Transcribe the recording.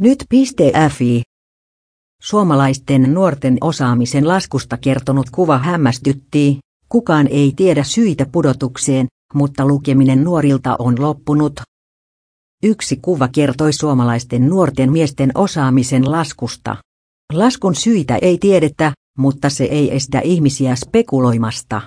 Nyt.fi. Suomalaisten nuorten osaamisen laskusta kertonut kuva hämmästytti. Kukaan ei tiedä syitä pudotukseen, mutta lukeminen nuorilta on loppunut. Yksi kuva kertoi suomalaisten nuorten miesten osaamisen laskusta. Laskun syitä ei tiedetä, mutta se ei estä ihmisiä spekuloimasta.